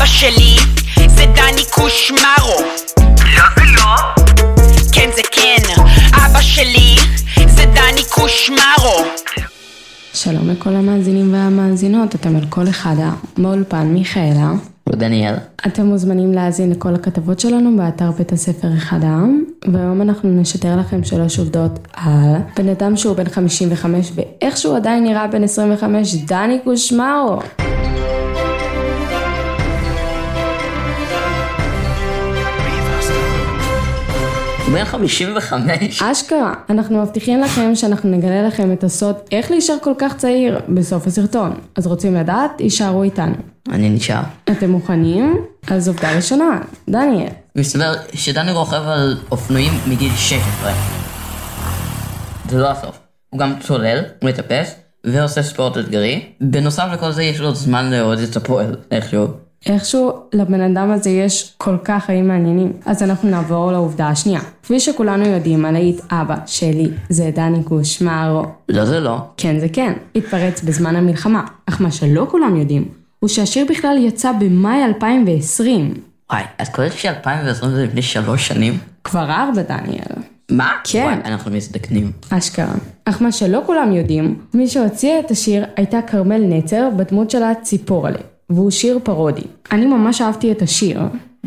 אבא שלי זה דני קושמרו לא זה לא. כן זה כן, אבא שלי זה דני קושמרו שלום לכל המאזינים והמאזינות, אתם על כל אחד באולפן מיכאלה. ודניאל. אתם מוזמנים להאזין לכל הכתבות שלנו באתר בית הספר אחד העם, והיום אנחנו נשתר לכם שלוש עובדות על בן אדם שהוא בן 55 ואיכשהו עדיין נראה בן 25, דני קושמרו. הוא בן 55. אשכרה, אנחנו מבטיחים לכם שאנחנו נגלה לכם את הסוד איך להישאר כל כך צעיר בסוף הסרטון. אז רוצים לדעת? יישארו איתנו. אני נשאר. אתם מוכנים? אז עובדה ראשונה, דניאל. מסתבר שדני רוכב על אופנועים מגיל 16. זה לא הסוף. הוא גם צולל, הוא מטפס, ועושה ספורט אתגרי. בנוסף לכל זה יש לו זמן לאהוד את הפועל, איכשהו. איכשהו לבן אדם הזה יש כל כך חיים מעניינים. אז אנחנו נעבור לעובדה השנייה. כפי שכולנו יודעים, הלהיט אבא שלי זה דני קושמרו. לא זה לא. כן זה כן, התפרץ בזמן המלחמה. אך מה שלא כולם יודעים, הוא שהשיר בכלל יצא במאי 2020. וואי, את קולטת ש-2020 זה לפני שלוש שנים? כבר ארבע, דניאל. מה? כן. וואי, אנחנו מזדקנים. אשכרה. אך מה שלא כולם יודעים, מי שהוציאה את השיר הייתה כרמל נצר בדמות שלה ציפורלה, והוא שיר פרודי. אני ממש אהבתי את השיר.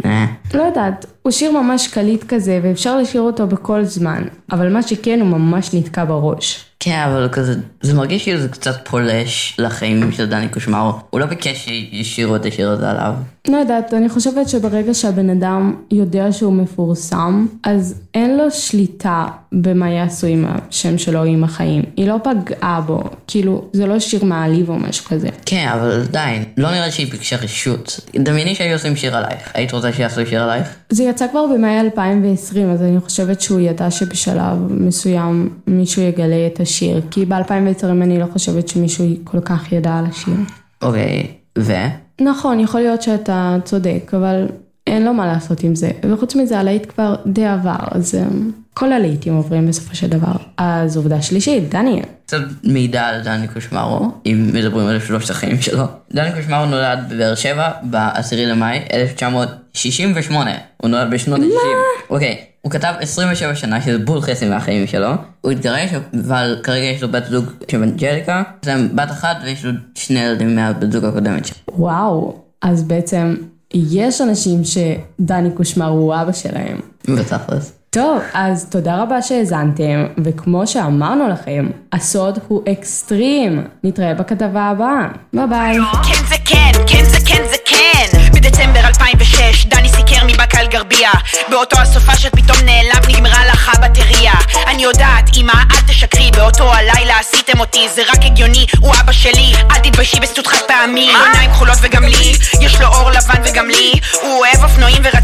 אה. לא יודעת, הוא שיר ממש קליט כזה ואפשר לשיר אותו בכל זמן, אבל מה שכן הוא ממש נתקע בראש. כן, אבל כזה, זה מרגיש כאילו זה קצת פולש לחיים של דני קושמרו. הוא לא ביקש שישירו את השיר הזה עליו. לא יודעת, אני חושבת שברגע שהבן אדם יודע שהוא מפורסם, אז אין לו שליטה במה יעשו עם השם שלו עם החיים. היא לא פגעה בו, כאילו, זה לא שיר מעליב או משהו כזה. כן, אבל עדיין, לא נראה שהיא ביקשה רשות. דמייני שהיו עושים שיר עלייך. היית רוצה שיעשו שיר עלייך? זה יצא כבר במאי 2020, אז אני חושבת שהוא ידע שבשלב מסוים מישהו יגלה את השיר, כי ב-2020 אני לא חושבת שמישהו כל כך ידע על השיר. אוקיי, ו? נכון, יכול להיות שאתה צודק, אבל אין לו מה לעשות עם זה. וחוץ מזה, הלהיט כבר די עבר, אז אמ, כל הלהיטים עוברים בסופו של דבר. אז עובדה שלישית, דניאל. קצת מידע על דני קושמרו, אם מדברים על שלושת החיים שלו. דני קושמרו נולד בבאר שבע ב-10 למאי 1968. הוא נולד בשנות ה-60. אוקיי, הוא כתב 27 שנה, שזה בול חצי מהחיים שלו. הוא התגרש, אבל כרגע יש לו בת זוג שם ג'ריקה. יש להם בת אחת ויש לו שני ילדים מהבת זוג הקודמת שלו. וואו, אז בעצם יש אנשים שדני קושמר הוא אבא שלהם. בתכלס. טוב, אז תודה רבה שהאזנתם, וכמו שאמרנו לכם, הסוד הוא אקסטרים. נתראה בכתבה הבאה. ביי ביי. כן זה כן, כן זה כן זה כן בדצמבר 2006 דני סיקר מבאקה אל גרבייה באותו הסופה שפתאום נעלם נגמרה לך הבטריה אני יודעת אמא אל תשקרי באותו הלילה עשיתם אותי זה רק הגיוני הוא אבא שלי. אל תתביישי בשטות חד פעמי. עיניים כחולות וגם לי. יש לו אור לבן וגם לי. הוא אוהב אופנועים ורציתי